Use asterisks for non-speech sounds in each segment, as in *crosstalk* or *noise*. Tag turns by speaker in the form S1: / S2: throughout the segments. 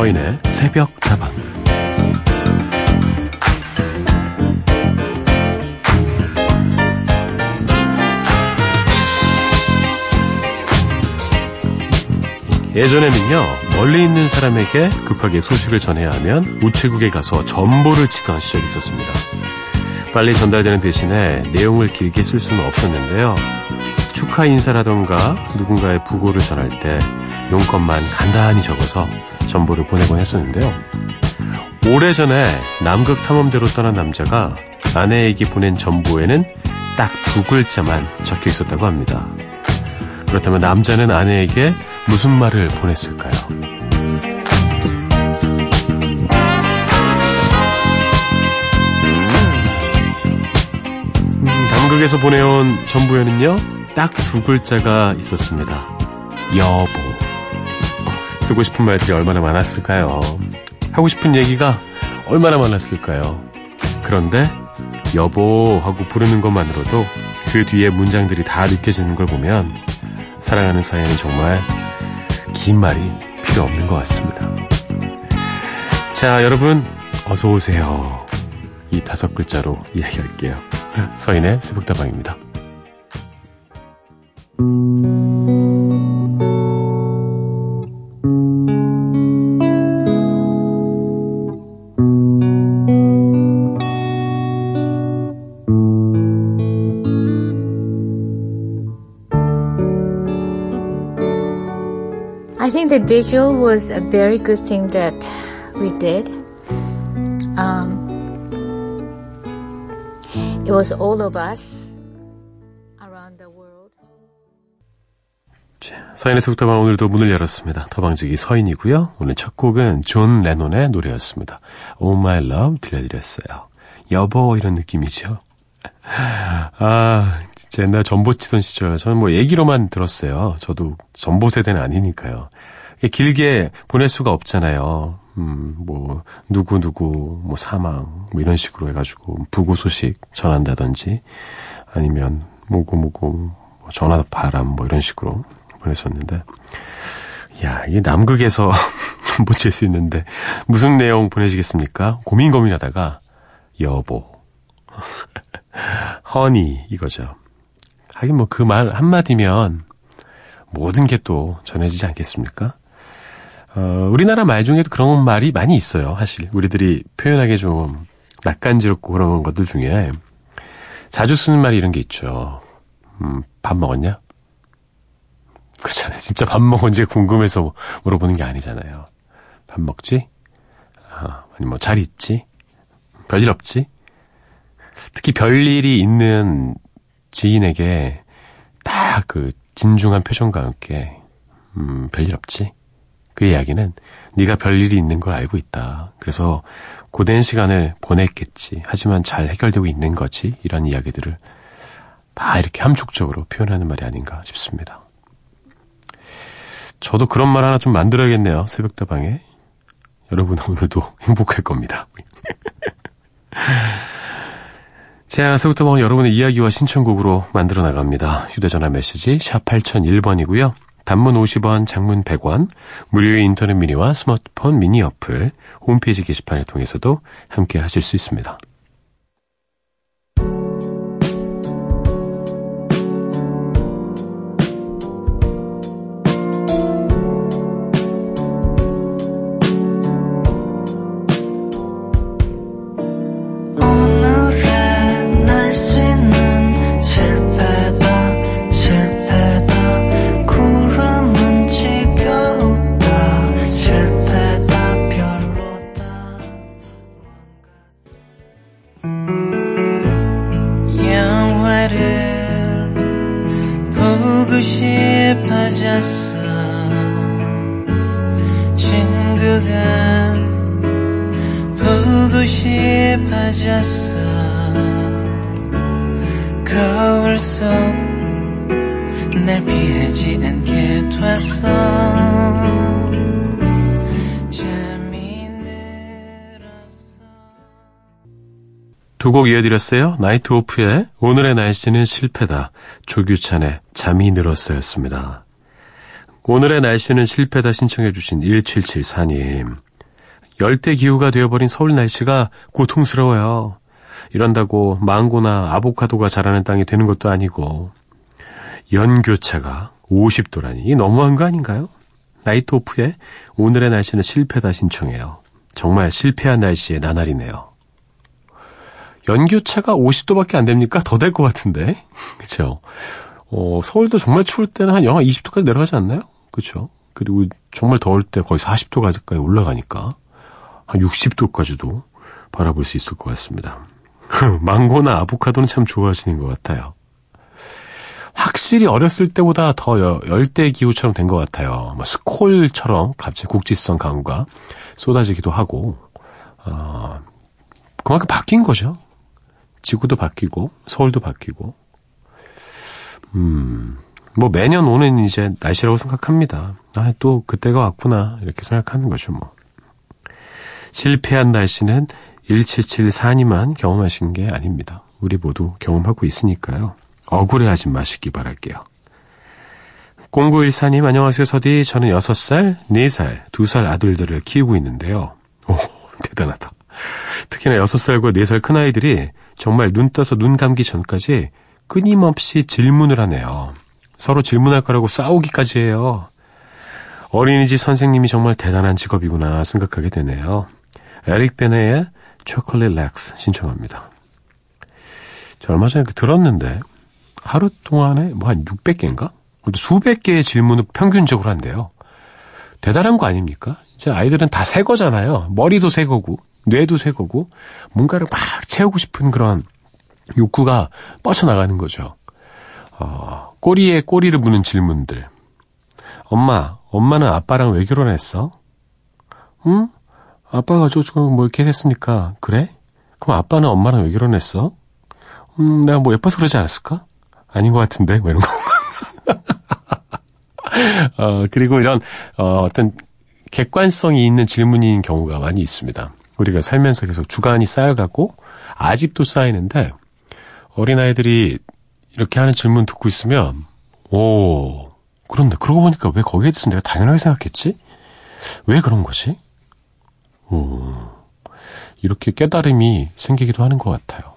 S1: 서인의 새벽 다방 예전에는요, 멀리 있는 사람에게 급하게 소식을 전해야 하면 우체국에 가서 전보를 치던 시절이 있었습니다. 빨리 전달되는 대신에 내용을 길게 쓸 수는 없었는데요. 축하 인사라던가 누군가의 부고를 전할 때 용건만 간단히 적어서 전보를 보내곤 했었는데요. 오래전에 남극 탐험대로 떠난 남자가 아내에게 보낸 전보에는 딱 두 글자만 적혀 있었다고 합니다. 그렇다면 남자는 아내에게 무슨 말을 보냈을까요? 음, 남극에서 보내온 전부에는요, 딱 두 글자가 있었습니다. 여보. 쓰고 싶은 말들이 얼마나 많았을까요? 하고 싶은 얘기가 얼마나 많았을까요? 그런데 여보 하고 부르는 것만으로도 그 뒤에 문장들이 다 느껴지는 걸 보면 사랑하는 사이에는 정말 긴 말이 필요 없는 것 같습니다. 자, 여러분, 어서오세요. 이 다섯 글자로 이야기할게요. 서인의 새벽다방입니다.
S2: I think the visual was a very good thing that we did. Um, it was all of us
S1: 자, 서인의 새벽다방 오늘도 문을 열었습니다. 다방지기 서인이고요. 오늘 첫 곡은 존 레논의 노래였습니다. Oh My Love 들려드렸어요. 여보 이런 느낌이죠. *laughs* 아, 진짜 옛날 전보 치던 시절 저는 뭐 얘기로만 들었어요. 저도 전보 세대는 아니니까요. 길게 보낼 수가 없잖아요. 음, 뭐 누구 누구 뭐 사망 뭐 이런 식으로 해가지고 부고 소식 전한다든지 아니면 뭐고 뭐고 뭐 전화 바람 뭐 이런 식으로 보냈었는데 야 이게 남극에서 *laughs* 전보 칠수 있는데 무슨 내용 보내시겠습니까? 고민 고민하다가 여보 *laughs* 허니 이거죠. 하긴 뭐 그 말 한마디면 모든 게 또 전해지지 않겠습니까? 어, 우리나라 말 중에도 그런 말이 많이 있어요, 사실. 우리들이 표현하기 좀 낯간지럽고 그런 것들 중에 자주 쓰는 말이 이런 게 있죠. 음, 밥 먹었냐? 그렇잖아요. 진짜 밥 먹은지 궁금해서 물어보는 게 아니잖아요. 밥 먹지? 아, 아니 뭐 잘 있지? 별일 없지? 특히 별일이 있는 지인에게 딱 그 진중한 표정과 함께 음, 별일 없지? 그 이야기는 네가 별일이 있는 걸 알고 있다. 그래서 고된 시간을 보냈겠지. 하지만 잘 해결되고 있는 거지. 이런 이야기들을 다 이렇게 함축적으로 표현하는 말이 아닌가 싶습니다. 저도 그런 말 하나 좀 만들어야겠네요. 새벽다방에. 여러분 오늘도 *laughs* 행복할 겁니다. *laughs* 자, 새벽다방 여러분의 이야기와 신청곡으로 만들어 나갑니다. 휴대전화 메시지 샵 8001번이고요. 단문 50원, 장문 100원, 무료의 인터넷 미니와 스마트폰 미니 어플, 홈페이지 게시판을 통해서도 함께 하실 수 있습니다. 이어드렸어요. 나이트 오프의 오늘의 날씨는 실패다. 조규찬의 잠이 늘었어였습니다. 오늘의 날씨는 실패다 신청해주신 1774님. 열대 기후가 되어버린 서울 날씨가 고통스러워요. 이런다고 망고나 아보카도가 자라는 땅이 되는 것도 아니고 연교차가 50도라니 너무한 거 아닌가요? 나이트 오프에 오늘의 날씨는 실패다 신청해요. 정말 실패한 날씨의 나날이네요. 연교차가 50도밖에 안 됩니까? 더 될 것 같은데. *laughs* 그쵸? 어, 서울도 정말 추울 때는 한 영하 20도까지 내려가지 않나요? 그쵸? 그리고 정말 더울 때 거의 40도까지 올라가니까 한 60도까지도 바라볼 수 있을 것 같습니다. *laughs* 망고나 아보카도는 참 좋아하시는 것 같아요. 확실히 어렸을 때보다 더 열대 기후처럼 된 것 같아요. 뭐 스콜처럼 갑자기 국지성 강우가 쏟아지기도 하고, 어, 그만큼 바뀐 거죠. 지구도 바뀌고, 서울도 바뀌고. 음, 뭐 매년 오는 이제 날씨라고 생각합니다. 아, 또 그때가 왔구나. 이렇게 생각하는 거죠, 뭐. 실패한 날씨는 1774니만 경험하신 게 아닙니다. 우리 모두 경험하고 있으니까요. 억울해하지 마시기 바랄게요. 0914님 안녕하세요 서디 저는 6살, 4살, 2살 아들들을 키우고 있는데요. 오 *laughs* 대단하다. 특히나 6살과 4살 큰아이들이 정말 눈 떠서 눈 감기 전까지 끊임없이 질문을 하네요. 서로 질문할 거라고 싸우기까지 해요. 어린이집 선생님이 정말 대단한 직업이구나 생각하게 되네요. 에릭 베네의 초콜릿 렉스 신청합니다. 저 얼마 전에 그 들었는데 하루 동안에 뭐 한 600개인가? 수백 개의 질문을 평균적으로 한대요. 대단한 거 아닙니까? 이제 아이들은 다 새 거잖아요. 머리도 새 거고, 뇌도 새 거고, 뭔가를 막 채우고 싶은 그런 욕구가 뻗쳐나가는 거죠. 어, 꼬리에 꼬리를 무는 질문들. 엄마, 엄마는 아빠랑 왜 결혼했어? 응? 아빠가 조금 뭐 이렇게 했으니까, 그래? 그럼 아빠는 엄마랑 왜 결혼했어? 음, 내가 뭐 예뻐서 그러지 않았을까? 아닌 것 같은데, 뭐 이런 거. *laughs* 어, 그리고 이런, 어, 어떤 객관성이 있는 질문인 경우가 많이 있습니다. 우리가 살면서 계속 주관이 쌓여가고, 아직도 쌓이는데, 어린아이들이 이렇게 하는 질문 듣고 있으면, 오, 그런데, 그러고 보니까 왜 거기에 대해서 내가 당연하게 생각했지? 왜 그런 거지? 오, 이렇게 깨달음이 생기기도 하는 것 같아요.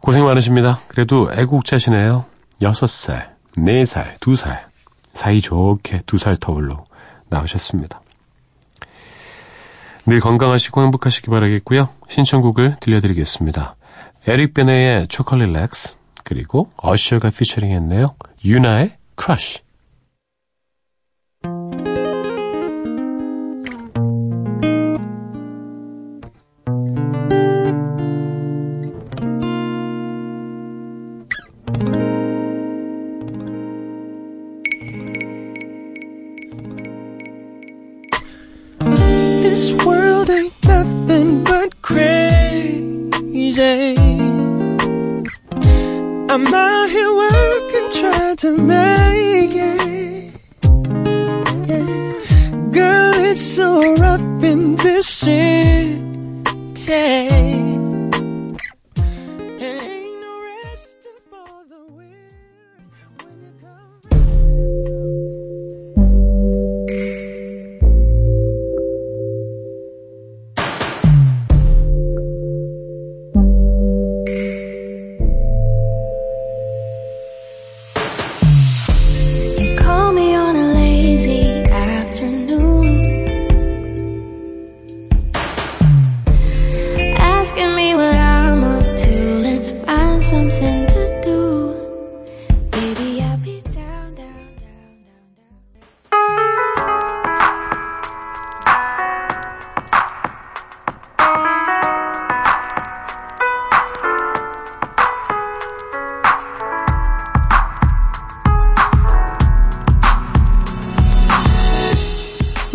S1: 고생 많으십니다. 그래도 애국자시네요. 6살, 4살, 2살, 사이좋게 2살 터울로 나오셨습니다. 늘 건강하시고 행복하시기 바라겠고요. 신청곡을 들려드리겠습니다. 에릭 베네의 초콜릿 렉스, 그리고 어셔가 피처링 했네요. 유나의 크러쉬.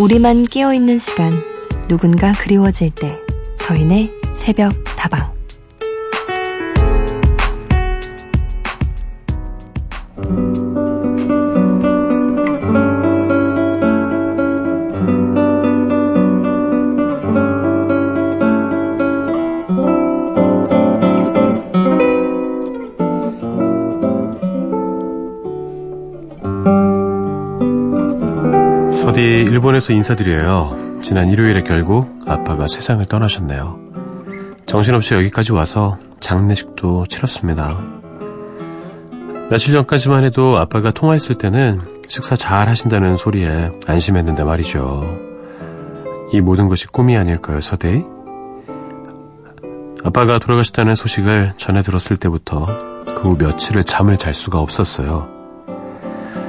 S3: 우리만 깨어있는 시간, 누군가 그리워질 때, 서인의 새벽
S1: 일본에서 인사드려요. 지난 일요일에 결국 아빠가 세상을 떠나셨네요. 정신없이 여기까지 와서 장례식도 치렀습니다. 며칠 전까지만 해도 아빠가 통화했을 때는 식사 잘 하신다는 소리에 안심했는데 말이죠. 이 모든 것이 꿈이 아닐까요, 서대희? 아빠가 돌아가셨다는 소식을 전해 들었을 때부터 그 후 며칠을 잠을 잘 수가 없었어요.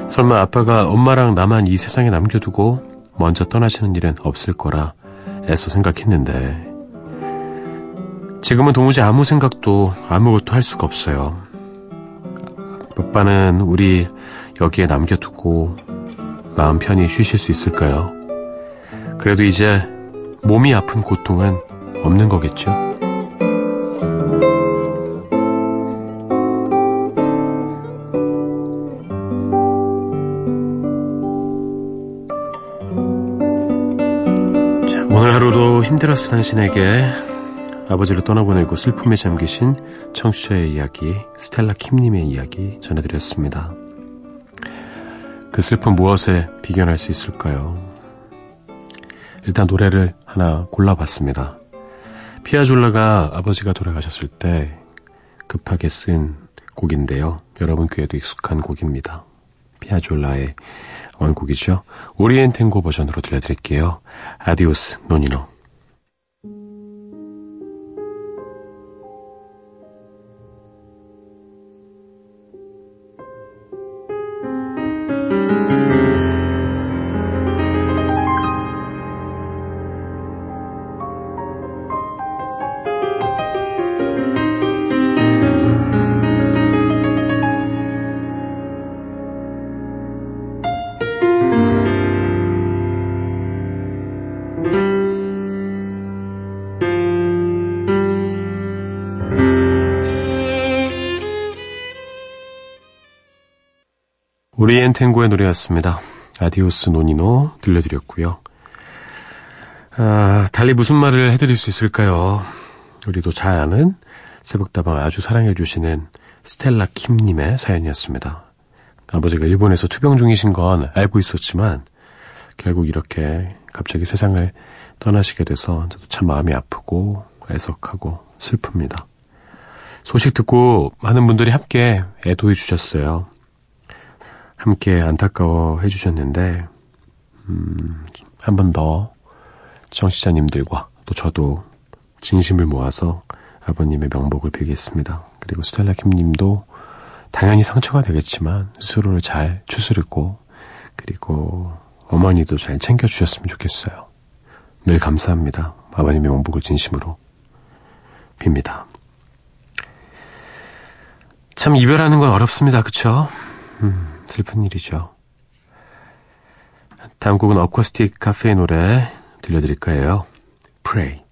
S1: 설마 아빠가 엄마랑 나만 이 세상에 남겨두고 먼저 떠나시는 일은 없을 거라 애써 생각했는데 지금은 도무지 아무 생각도 아무것도 할 수가 없어요. 아빠는 우리 여기에 남겨두고 마음 편히 쉬실 수 있을까요? 그래도 이제 몸이 아픈 고통은 없는 거겠죠? 힘들었을 당신에게 아버지를 떠나보내고 슬픔에 잠기신 청취자의 이야기, 스텔라 킴님의 이야기 전해드렸습니다. 그 슬픔 무엇에 비견할 수 있을까요? 일단 노래를 하나 골라봤습니다. 피아졸라가 아버지가 돌아가셨을 때 급하게 쓴 곡인데요. 여러분 귀에도 익숙한 곡입니다. 피아졸라의 원곡이죠. 오리엔탱고 버전으로 들려드릴게요. 아디오스 노니노. 오리엔탱고의 노래였습니다. Adiós Nonino 들려드렸고요. 아, 달리 무슨 말을 해드릴 수 있을까요? 우리도 잘 아는 새벽다방 아주 사랑해주시는 스텔라 킴님의 사연이었습니다. 아버지가 일본에서 투병 중이신 건 알고 있었지만 결국 이렇게 갑자기 세상을 떠나시게 돼서 참 마음이 아프고 애석하고 슬픕니다. 소식 듣고 많은 분들이 함께 애도해 주셨어요. 함께 안타까워 해주셨는데, 음, 한 번 더 청취자님들과 또 저도 진심을 모아서 아버님의 명복을 빌겠습니다. 그리고 스텔라 킴님도 당연히 상처가 되겠지만 스스로를 잘 추스르고 그리고 어머니도 잘 챙겨주셨으면 좋겠어요. 늘 감사합니다. 아버님의 명복을 진심으로 빕니다. 참 이별하는 건 어렵습니다. 그쵸? 음. 슬픈 일이죠. 다음 곡은 어쿠스틱 카페의 노래 들려드릴까 해요. Pray.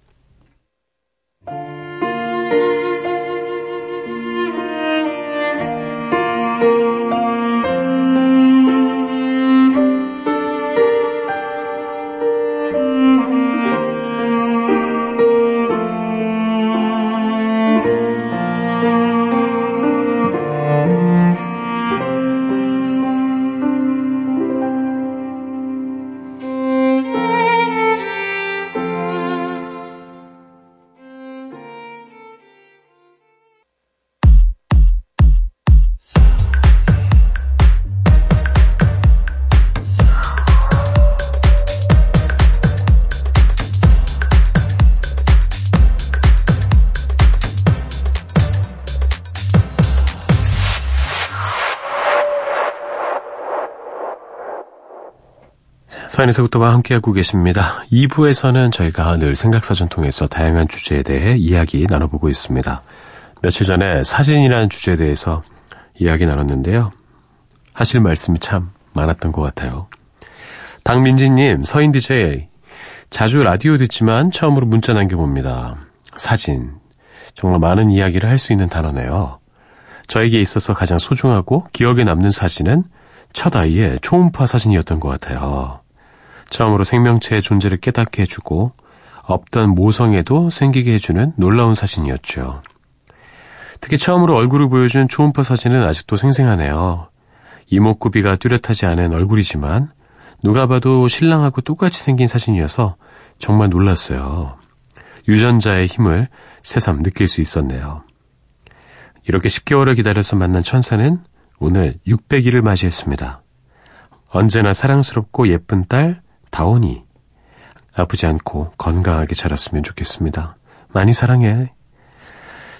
S1: 서인에서부터와 함께하고 계십니다. 2부에서는 저희가 늘 생각사전 통해서 다양한 주제에 대해 이야기 나눠보고 있습니다. 며칠 전에 사진이라는 주제에 대해서 이야기 나눴는데요. 하실 말씀이 참 많았던 것 같아요. 박민지님, 서인 DJ. 자주 라디오 듣지만 처음으로 문자 남겨봅니다. 사진. 정말 많은 이야기를 할 수 있는 단어네요. 저에게 있어서 가장 소중하고 기억에 남는 사진은 첫 아이의 초음파 사진이었던 것 같아요. 처음으로 생명체의 존재를 깨닫게 해주고 없던 모성에도 생기게 해주는 놀라운 사진이었죠. 특히 처음으로 얼굴을 보여준 초음파 사진은 아직도 생생하네요. 이목구비가 뚜렷하지 않은 얼굴이지만 누가 봐도 신랑하고 똑같이 생긴 사진이어서 정말 놀랐어요. 유전자의 힘을 새삼 느낄 수 있었네요. 이렇게 10개월을 기다려서 만난 천사는 오늘 600일을 맞이했습니다. 언제나 사랑스럽고 예쁜 딸 다온이 아프지 않고 건강하게 자랐으면 좋겠습니다. 많이 사랑해.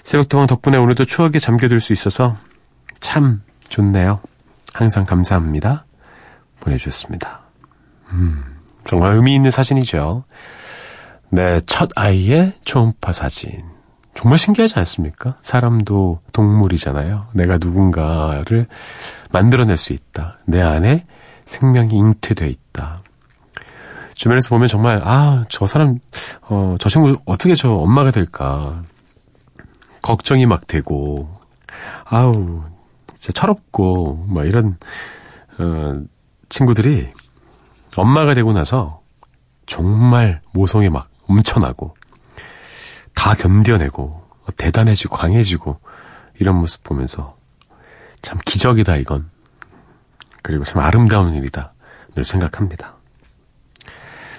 S1: 새벽동안 덕분에 오늘도 추억에 잠겨들 수 있어서 참 좋네요. 항상 감사합니다. 보내주셨습니다. 음, 정말 의미 있는 사진이죠. 네, 첫 아이의 초음파 사진. 정말 신기하지 않습니까? 사람도 동물이잖아요. 내가 누군가를 만들어낼 수 있다. 내 안에 생명이 잉태돼 있다. 주변에서 보면 정말 아, 저 사람 어, 저 친구 어떻게 저 엄마가 될까? 걱정이 막 되고 아우, 진짜 철없고 막 이런 어, 친구들이 엄마가 되고 나서 정말 모성이 막 엄청나고 다 견뎌내고 대단해지고 강해지고 이런 모습 보면서 참 기적이다 이건 그리고 참 아름다운 일이다 늘 생각합니다.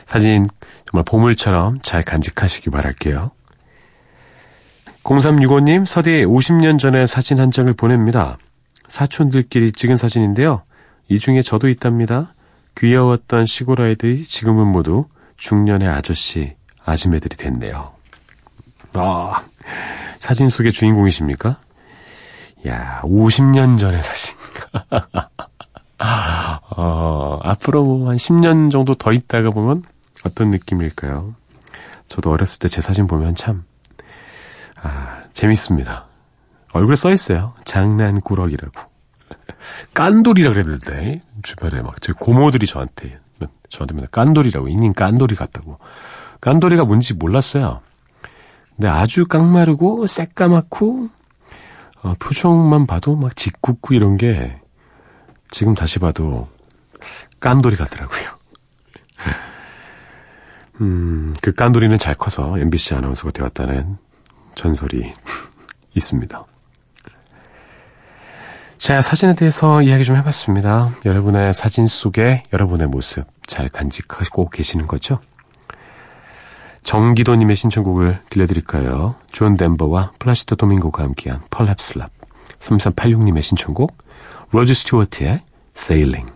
S1: 사진 정말 보물처럼 잘 간직하시기 바랄게요. 0365님 서디 50년 전에 사진 한 장을 보냅니다. 사촌들끼리 찍은 사진인데요. 이 중에 저도 있답니다. 귀여웠던 시골 아이들이 지금은 모두 중년의 아저씨, 아줌매들이 됐네요. 아, 사진 속의 주인공이십니까? 야, 50년 전의 사진. *laughs* 어, 앞으로 뭐 한 10년 정도 더 있다가 보면 어떤 느낌일까요? 저도 어렸을 때 제 사진 보면 참, 아, 재밌습니다. 얼굴에 써 있어요. 장난꾸러기라고. *laughs* 깐돌이라 그랬는데, 주변에 막, 제 고모들이 저한테, 저한테 맨날 깐돌이라고, 이님 깐돌이 같다고. 깐돌이가 뭔지 몰랐어요. 근데 아주 깡마르고, 새까맣고, 어, 표정만 봐도 막 짓궂고 이런 게, 지금 다시 봐도, 깐돌이 같더라고요. 음, 그 깐돌이는 잘 커서 MBC 아나운서가 되었다는 전설이 *laughs* 있습니다. 자, 사진에 대해서 이야기 좀 해봤습니다. 여러분의 사진 속에 여러분의 모습 잘 간직하고 계시는 거죠? 정기도님의 신청곡을 들려드릴까요? 존 덴버와 플라시도 도밍고가 함께한 Perhaps Love 3386님의 신청곡 로드 스튜어트의 Sailing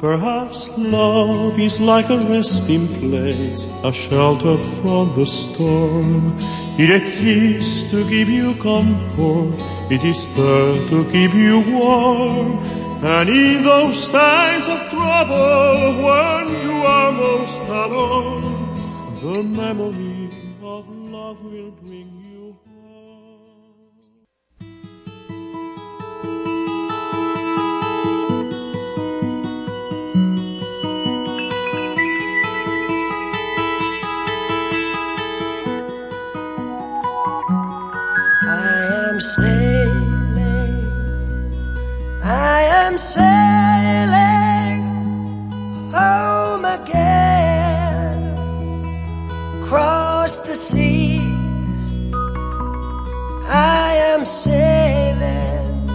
S4: Perhaps love is like a resting place, a shelter from the storm. It exists to give you comfort, it is there to keep you warm. And in those times of trouble, when you are most alone, the memory of love will bring
S5: sailing, I am sailing home again, across the sea. I am sailing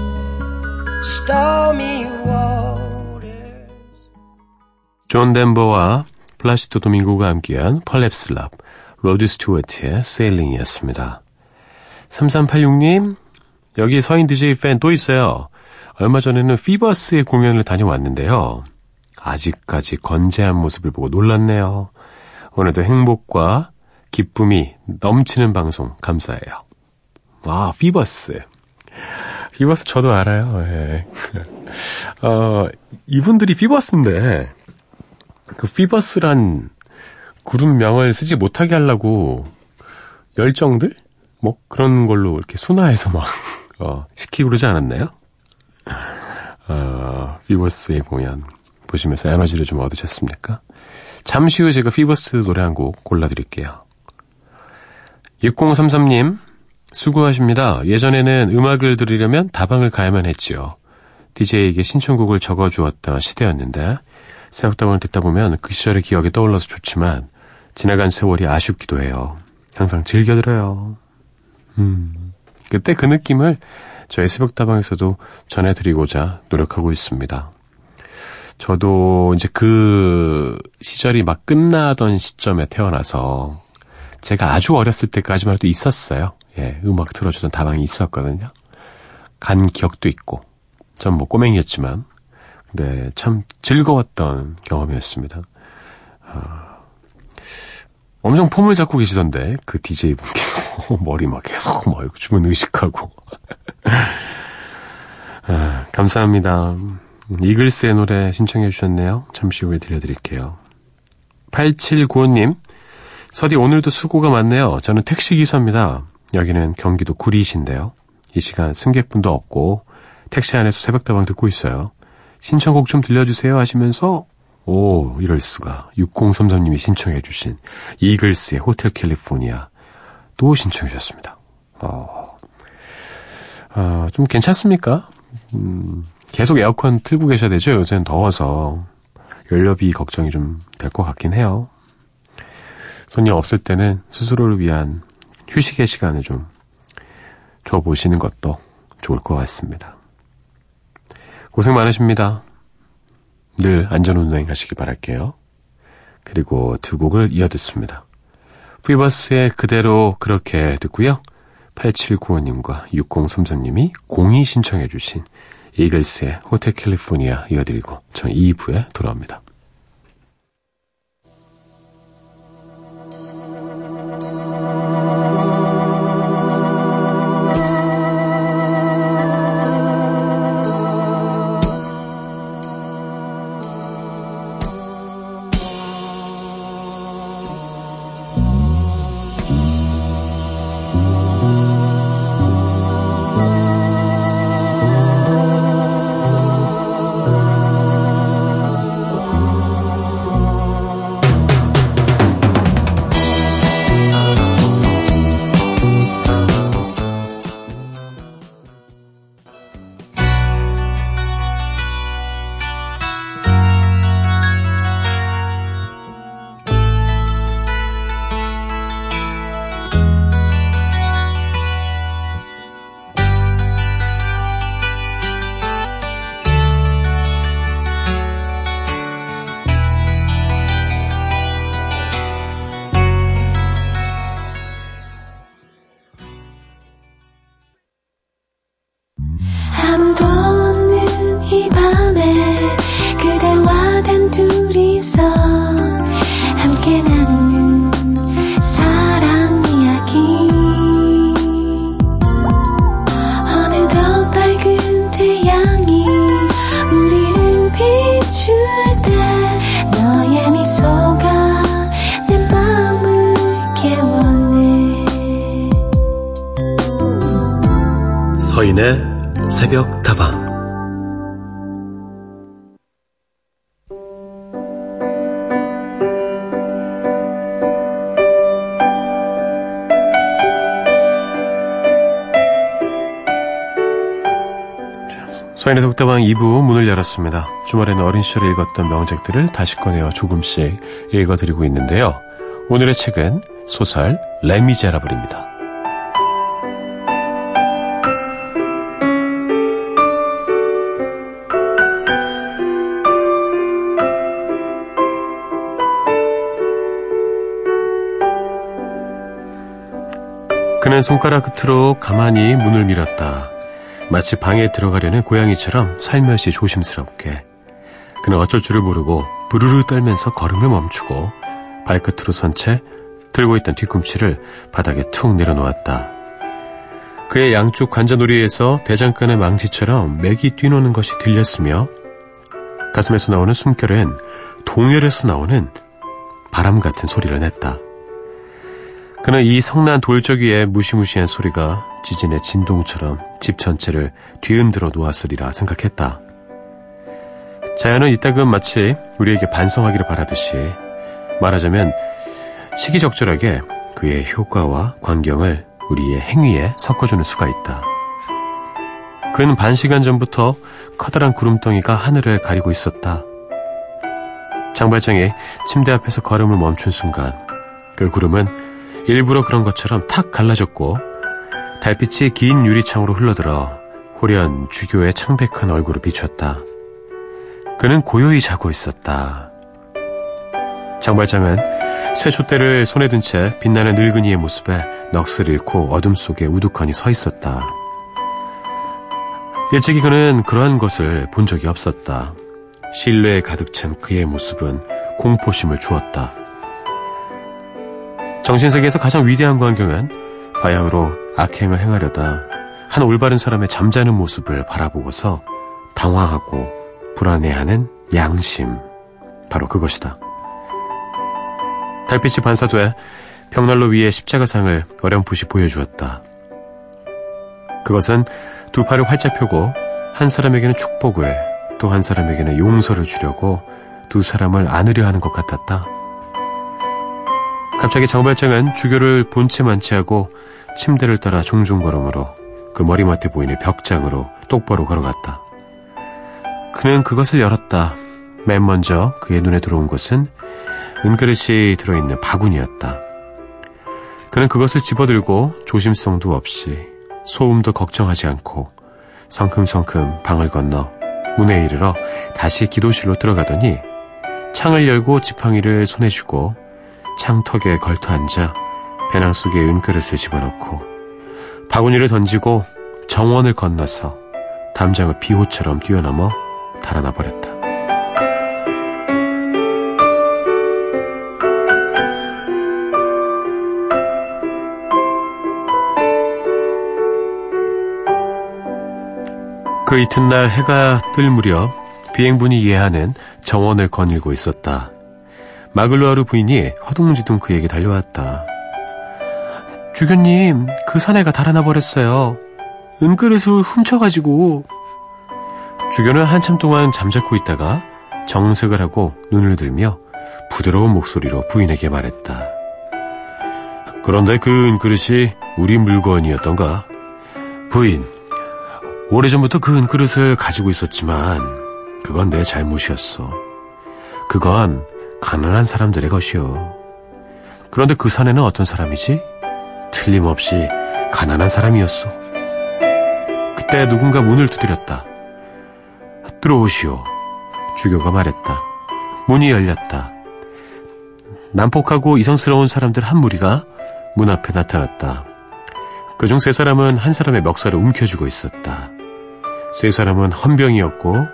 S5: stormy waters.
S1: 존 덴버와 플라시토 도밍고가 함께한 펄랩슬랍 로드 스튜어트의 Sailing이었습니다. 3386님, 여기 서인 DJ 팬 또 있어요. 얼마 전에는 피버스의 공연을 다녀왔는데요. 아직까지 건재한 모습을 보고 놀랐네요. 오늘도 행복과 기쁨이 넘치는 방송 감사해요. 아, 피버스. 피버스 저도 알아요. 예. *laughs* 어, 이분들이 피버스인데, 그 피버스란 그룹 명을 쓰지 못하게 하려고 열정들? 뭐 그런 걸로 이렇게 순화해서 막 *laughs* 어, 시키고 그러지 않았나요? 어, 피버스의 공연 보시면서 에너지를 좀 얻으셨습니까? 잠시 후에 제가 피버스 노래 한 곡 골라드릴게요. 6033님 수고하십니다. 예전에는 음악을 들으려면 다방을 가야만 했지요. DJ에게 신청곡을 적어주었던 시대였는데 새벽다방을 듣다 보면 그 시절의 기억이 떠올라서 좋지만 지나간 세월이 아쉽기도 해요. 항상 즐겨 들어요. 음, 그때 그 느낌을 저희 새벽다방에서도 전해드리고자 노력하고 있습니다. 저도 이제 그 시절이 막 끝나던 시점에 태어나서 제가 아주 어렸을 때까지만 해도 있었어요. 예, 음악 틀어주던 다방이 있었거든요. 간 기억도 있고, 전 뭐 꼬맹이였지만, 근데 참 즐거웠던 경험이었습니다. 아, 엄청 폼을 잡고 계시던데, 그 DJ 분께서. *laughs* 머리 막 계속 막 주문 의식하고. *laughs* 아, 감사합니다. 이글스의 노래 신청해 주셨네요. 잠시 후에 들려드릴게요. 8795님, 서디 오늘도 수고가 많네요. 저는 택시기사입니다. 여기는 경기도 구리시인데요. 이 시간 승객분도 없고 택시 안에서 새벽다방 듣고 있어요. 신청곡 좀 들려주세요 하시면서 오 이럴 수가 6033님이 신청해 주신 이글스의 호텔 캘리포니아 또 신청해 주셨습니다. 어, 아, 좀 괜찮습니까? 음, 계속 에어컨 틀고 계셔야 되죠. 요새는 더워서 연료비 걱정이 좀 될 것 같긴 해요. 손님 없을 때는 스스로를 위한 휴식의 시간을 좀 줘보시는 것도 좋을 것 같습니다. 고생 많으십니다. 늘 안전운행 하시길 바랄게요. 그리고 두 곡을 이어 듣습니다. 프리버스의 그대로 그렇게 듣고요. 8795님과 6033님이 공이 신청해 주신 이글스의 호텔 캘리포니아 이어드리고 전 2부에 돌아옵니다. 서인의 새벽 다방 서인의 속다방 2부 문을 열었습니다. 주말에는 어린 시절에 읽었던 명작들을 다시 꺼내어 조금씩 읽어드리고 있는데요. 오늘의 책은 소설 레미제라블입니다. 그는 손가락 끝으로 가만히 문을 밀었다. 마치 방에 들어가려는 고양이처럼 살며시 조심스럽게. 그는 어쩔 줄을 모르고 부르르 떨면서 걸음을 멈추고 발끝으로 선 채 들고 있던 뒤꿈치를 바닥에 툭 내려놓았다. 그의 양쪽 관자놀이에서 대장간의 망치처럼 맥이 뛰노는 것이 들렸으며 가슴에서 나오는 숨결은 동열에서 나오는 바람 같은 소리를 냈다. 그는 이 성난 돌적 위에 무시무시한 소리가 지진의 진동처럼 집 전체를 뒤흔들어 놓았으리라 생각했다. 자연은 이따금 마치 우리에게 반성하기를 바라듯이 말하자면 시기적절하게 그의 효과와 광경을 우리의 행위에 섞어주는 수가 있다. 근 반시간 전부터 커다란 구름덩이가 하늘을 가리고 있었다. 장발장이 침대 앞에서 걸음을 멈춘 순간 그 구름은 일부러 그런 것처럼 탁 갈라졌고 달빛이 긴 유리창으로 흘러들어 호련 주교의 창백한 얼굴을 비췄다. 그는 고요히 자고 있었다. 장발장은 쇠촛대를 손에 든 채 빛나는 늙은이의 모습에 넋을 잃고 어둠 속에 우두커니 서 있었다. 일찍이 그는 그러한 것을 본 적이 없었다. 신뢰에 가득 찬 그의 모습은 공포심을 주었다. 정신세계에서 가장 위대한 광경은 바야흐로 악행을 행하려다 한 올바른 사람의 잠자는 모습을 바라보고서 당황하고 불안해하는 양심. 바로 그것이다. 달빛이 반사돼 벽난로 위에 십자가상을 어렴풋이 보여주었다. 그것은 두 팔을 활짝 펴고 한 사람에게는 축복을 또 한 사람에게는 용서를 주려고 두 사람을 안으려 하는 것 같았다. 갑자기 장발장은 주교를 본체 만취하고 침대를 따라 종종 걸음으로 그 머리맡에 보이는 벽장으로 똑바로 걸어갔다. 그는 그것을 열었다. 맨 먼저 그의 눈에 들어온 것은 은그릇이 들어있는 바구니였다. 그는 그것을 집어들고 조심성도 없이 소음도 걱정하지 않고 성큼성큼 방을 건너 문에 이르러 다시 기도실로 들어가더니 창을 열고 지팡이를 손에 쥐고 창턱에 걸터 앉아 배낭 속에 은그릇을 집어넣고 바구니를 던지고 정원을 건너서 담장을 비호처럼 뛰어넘어 달아나 버렸다. 그 이튿날 해가 뜰 무렵 비행분이 예하는 정원을 거닐고 있었다. 마글로아르 부인이 허둥지둥 그에게 달려왔다. 주교님, 그 사내가 달아나 버렸어요. 은그릇을 훔쳐가지고. 주교는 한참 동안 잠자코 있다가 정색을 하고 눈을 들며 부드러운 목소리로 부인에게 말했다. 그런데 그 은그릇이 우리 물건이었던가? 부인, 오래전부터 그 은그릇을 가지고 있었지만 그건 내 잘못이었어. 그건 가난한 사람들의 것이요. 그런데 그 사내는 어떤 사람이지? 틀림없이 가난한 사람이었어. 그때 누군가 문을 두드렸다. 들어오시오. 주교가 말했다. 문이 열렸다. 난폭하고 이성스러운 사람들 한 무리가 문 앞에 나타났다. 그중 세 사람은 한 사람의 멱살을 움켜쥐고 있었다. 세 사람은 헌병이었고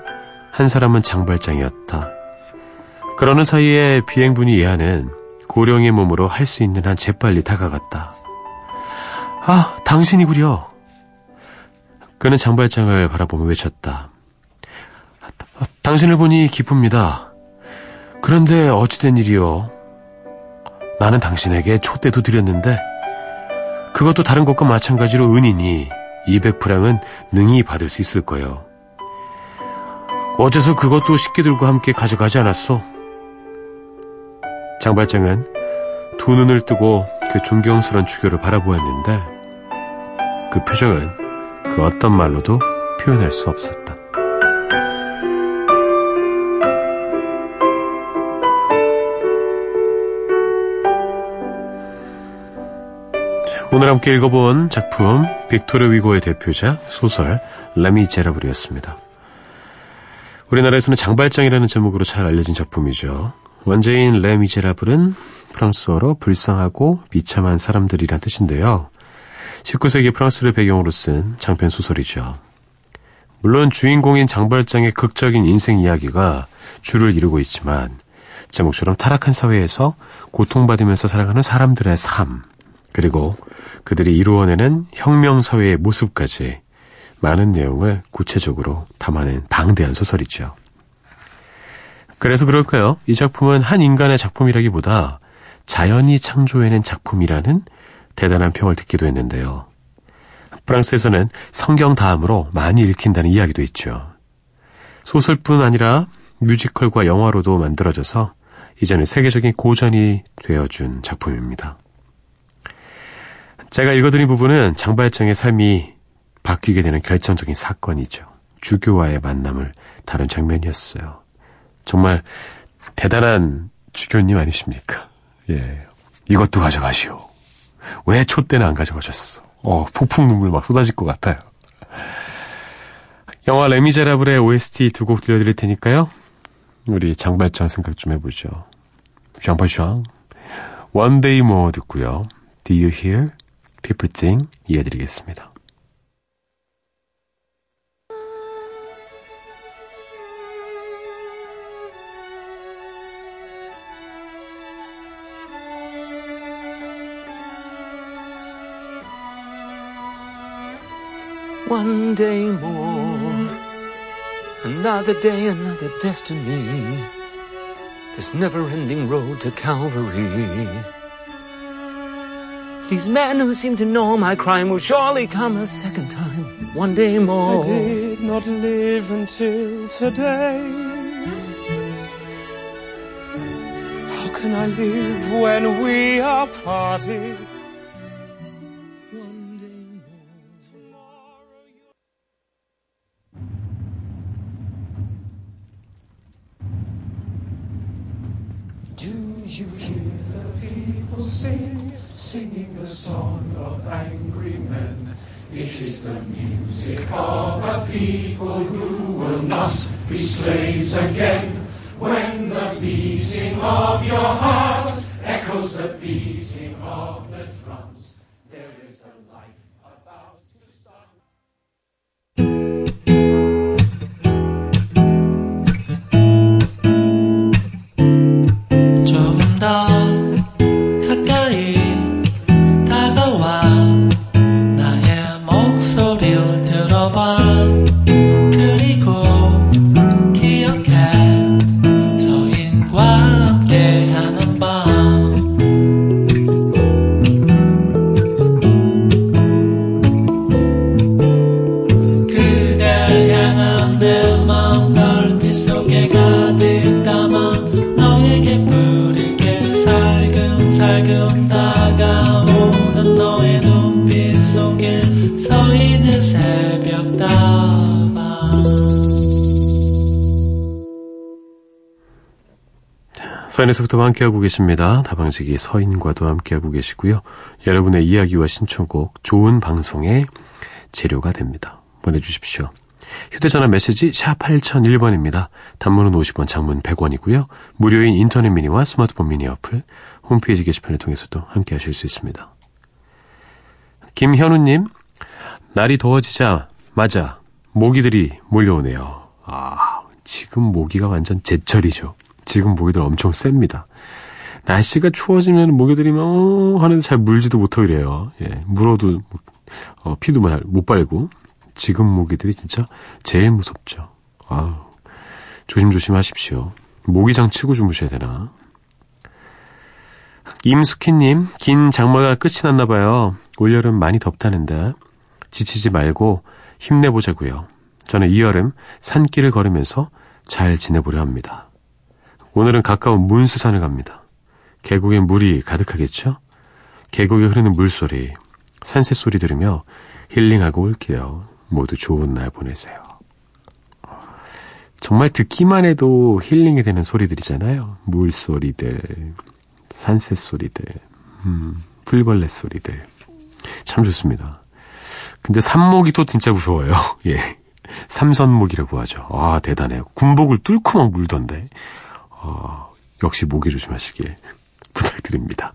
S1: 한 사람은 장발장이었다. 그러는 사이에 비행분이 예하는 고령의 몸으로 할 수 있는 한 재빨리 다가갔다. 아, 당신이구려. 그는 장발장을 바라보며 외쳤다. 당신을 보니 기쁩니다. 그런데 어찌된 일이요? 나는 당신에게 촛대도 드렸는데 그것도 다른 것과 마찬가지로 은이니 200프랑은 능히 받을 수 있을 거예요. 어째서 그것도 식기들과 함께 가져가지 않았어? 장발장은 두 눈을 뜨고 그 존경스런 주교를 바라보았는데 그 표정은 그 어떤 말로도 표현할 수 없었다. 오늘 함께 읽어본 작품 빅토르 위고의 대표작 소설 레미제라블이었습니다. 우리나라에서는 장발장이라는 제목으로 잘 알려진 작품이죠. 원제인 레 미제라블은 프랑스어로 불쌍하고 비참한 사람들이란 뜻인데요. 19세기 프랑스를 배경으로 쓴 장편 소설이죠. 물론 주인공인 장발장의 극적인 인생 이야기가 주를 이루고 있지만 제목처럼 타락한 사회에서 고통받으면서 살아가는 사람들의 삶 그리고 그들이 이루어내는 혁명사회의 모습까지 많은 내용을 구체적으로 담아낸 방대한 소설이죠. 그래서 그럴까요? 이 작품은 한 인간의 작품이라기보다 자연이 창조해낸 작품이라는 대단한 평을 듣기도 했는데요. 프랑스에서는 성경 다음으로 많이 읽힌다는 이야기도 있죠. 소설뿐 아니라 뮤지컬과 영화로도 만들어져서 이제는 세계적인 고전이 되어준 작품입니다. 제가 읽어드린 부분은 장발장의 삶이 바뀌게 되는 결정적인 사건이죠. 주교와의 만남을 다룬 장면이었어요. 정말 대단한 주교님 아니십니까? 예. 이것도 가져가시오. 왜초 때는 안 가져가셨어? 어, 폭풍 눈물 막 쏟아질 것 같아요. 영화 레미제라블의 OST 두 곡 들려드릴 테니까요. 우리 장발장 생각 좀 해보죠. 장발장. One Day More 듣고요. Do You Hear? People Think 이어드리겠습니다.
S5: One day more, another day, another destiny. This never ending road to Calvary. These men who seem to know my crime will surely come a second time. One day more.
S4: I did not live until today. How can I live when we are parted? You hear the people sing, singing the song of angry men? It is the music of a people who will not be slaves again. When the beating of your heart echoes the beating of the drums,
S1: 서인에서부터 함께하고 계십니다. 다방지기 서인과도 함께하고 계시고요. 여러분의 이야기와 신청곡 좋은 방송의 재료가 됩니다. 보내주십시오. 휴대전화 메시지 샵 8001번입니다. 단문은 50원, 장문 100원이고요. 무료인 인터넷 미니와 스마트폰 미니 어플, 홈페이지 게시판을 통해서도 함께 하실 수 있습니다. 김현우님, 날이 더워지자마자 모기들이 몰려오네요. 아, 지금 모기가 완전 제철이죠. 지금 모기들 엄청 셉니다. 날씨가 추워지면 모기들이 막 어, 하는데 잘 물지도 못하고 이래요. 예, 물어도 어, 피도 잘 못 빨고 지금 모기들이 진짜 제일 무섭죠. 아우, 조심조심 하십시오. 모기장 치고 주무셔야 되나? 임숙희님, 긴 장마가 끝이 났나 봐요. 올여름 많이 덥다는데 지치지 말고 힘내보자고요. 저는 이 여름 산길을 걸으면서 잘 지내보려 합니다. 오늘은 가까운 문수산을 갑니다. 계곡에 물이 가득하겠죠? 계곡에 흐르는 물소리, 산새 소리 들으며 힐링하고 올게요. 모두 좋은 날 보내세요. 정말 듣기만 해도 힐링이 되는 소리들이잖아요. 물소리들, 산새 소리들, 음, 풀벌레 소리들. 참 좋습니다. 근데 삼목이 또 진짜 무서워요. *laughs* 예. 삼선목이라고 하죠. 아, 대단해요. 군복을 뚫고 막 물던데. 어, 역시 모기 조심하시길 *laughs* 부탁드립니다.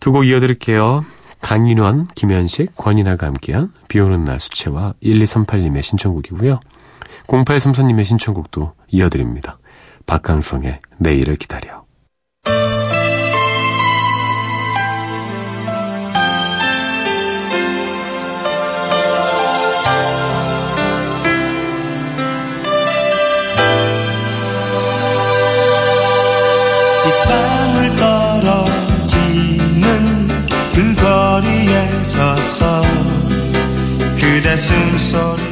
S1: 두 곡 이어드릴게요. 강인환, 김현식, 권인아가 함께한 비 오는 날 수채화 1238님의 신청곡이고요. 0834님의 신청곡도 이어드립니다. 박강성의 내일을 기다려.
S4: 서서 그대 숨소리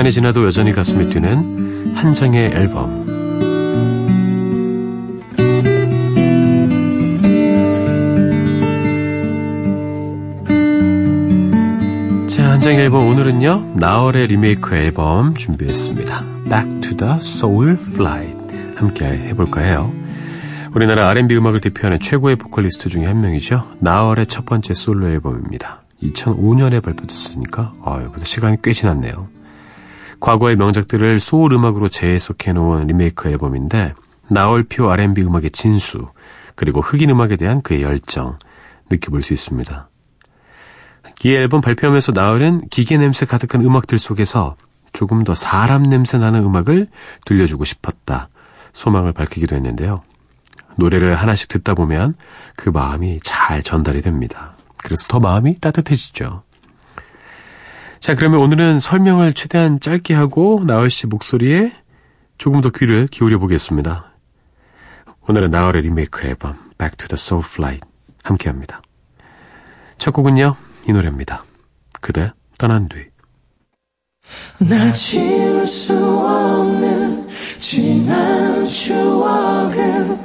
S1: 시간이 지나도 여전히 가슴에 뛰는 한 장의 앨범. 자, 한 장의 앨범 오늘은요. 나얼의 리메이크 앨범 준비했습니다. Back to the Soul Flight. 함께 해볼까 해요. 우리나라 R&B 음악을 대표하는 최고의 보컬리스트 중에 한 명이죠. 나얼의 첫 번째 솔로 앨범입니다. 2005년에 발표됐으니까 아유, 벌써 시간이 꽤 지났네요. 과거의 명작들을 소울 음악으로 재해석해 놓은 리메이크 앨범인데 나얼표 R&B 음악의 진수 그리고 흑인 음악에 대한 그의 열정 느껴볼 수 있습니다. 이 앨범 발표하면서 나얼은 기계 냄새 가득한 음악들 속에서 조금 더 사람 냄새 나는 음악을 들려주고 싶었다 소망을 밝히기도 했는데요. 노래를 하나씩 듣다 보면 그 마음이 잘 전달이 됩니다. 그래서 더 마음이 따뜻해지죠. 자, 그러면 오늘은 설명을 최대한 짧게 하고 나얼 씨 목소리에 조금 더 귀를 기울여 보겠습니다. 오늘은 나얼의 리메이크 앨범 Back to the Soul Flight 함께 합니다. 첫 곡은요, 이 노래입니다. 그대 떠난 뒤.
S5: 나 지울 수 없는 지난 추억을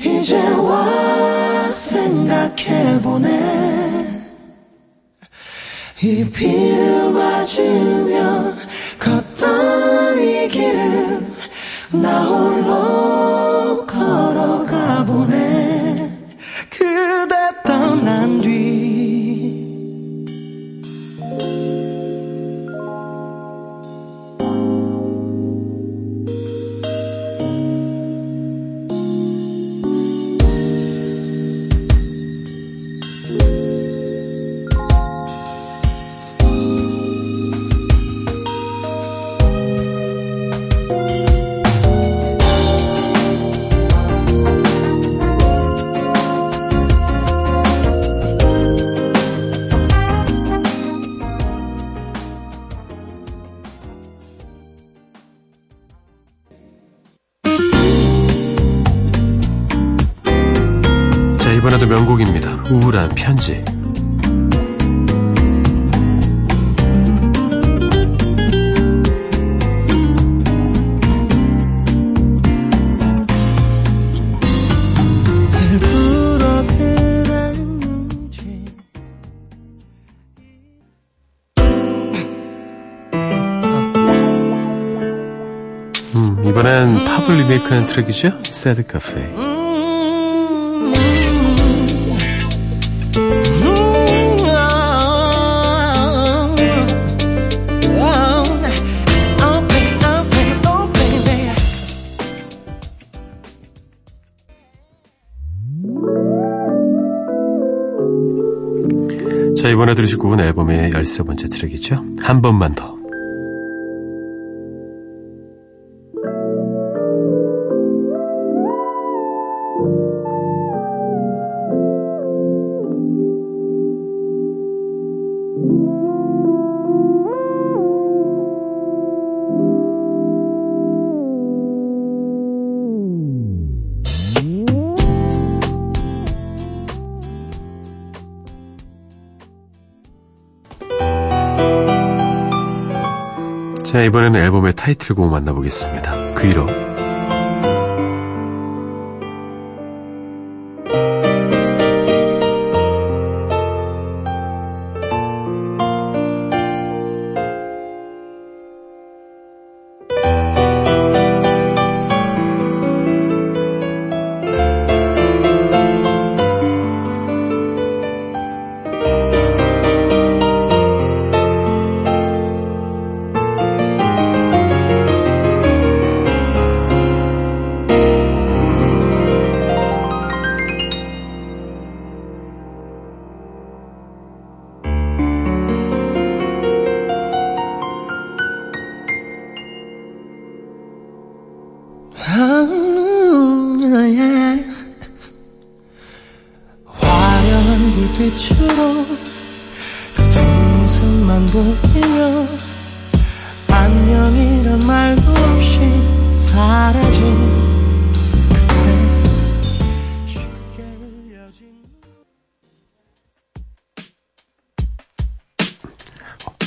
S5: 이제 와 생각해보네 이 비를 맞으며 걷던 이 길을 나 홀로 걸어가 보네. 그대 떠난 뒤
S1: 명곡입니다. 우울한 편지. 음, 이번엔 팝을 리메이크한 트랙이죠? Sad Cafe. 곡은 앨범의 13번째 트랙이죠. 한 번만 더. 자, 이번에는 앨범의 타이틀곡 만나보겠습니다. 귀로.
S5: 빛으로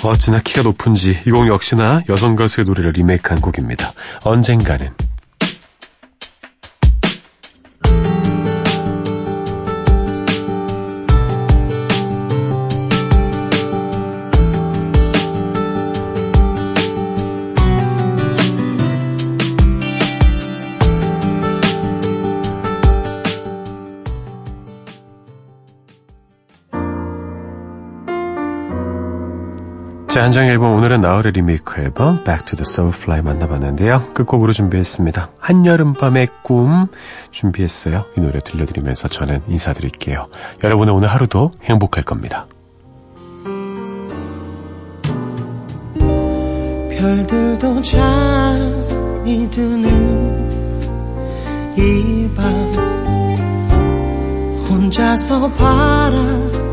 S1: 어찌나 키가 높은지 이곡 역시나 여성 가수의 노래를 리메이크한 곡입니다. 언젠가는 자, 한정 앨범 오늘은 나얼의 리메이크 앨범 Back to the Soulfly 만나봤는데요. 끝곡으로 준비했습니다. 한여름밤의 꿈 준비했어요. 이 노래 들려드리면서 저는 인사드릴게요. 여러분의 오늘 하루도 행복할 겁니다.
S5: 별들도 잠이 드는 이 밤 혼자서 바라보는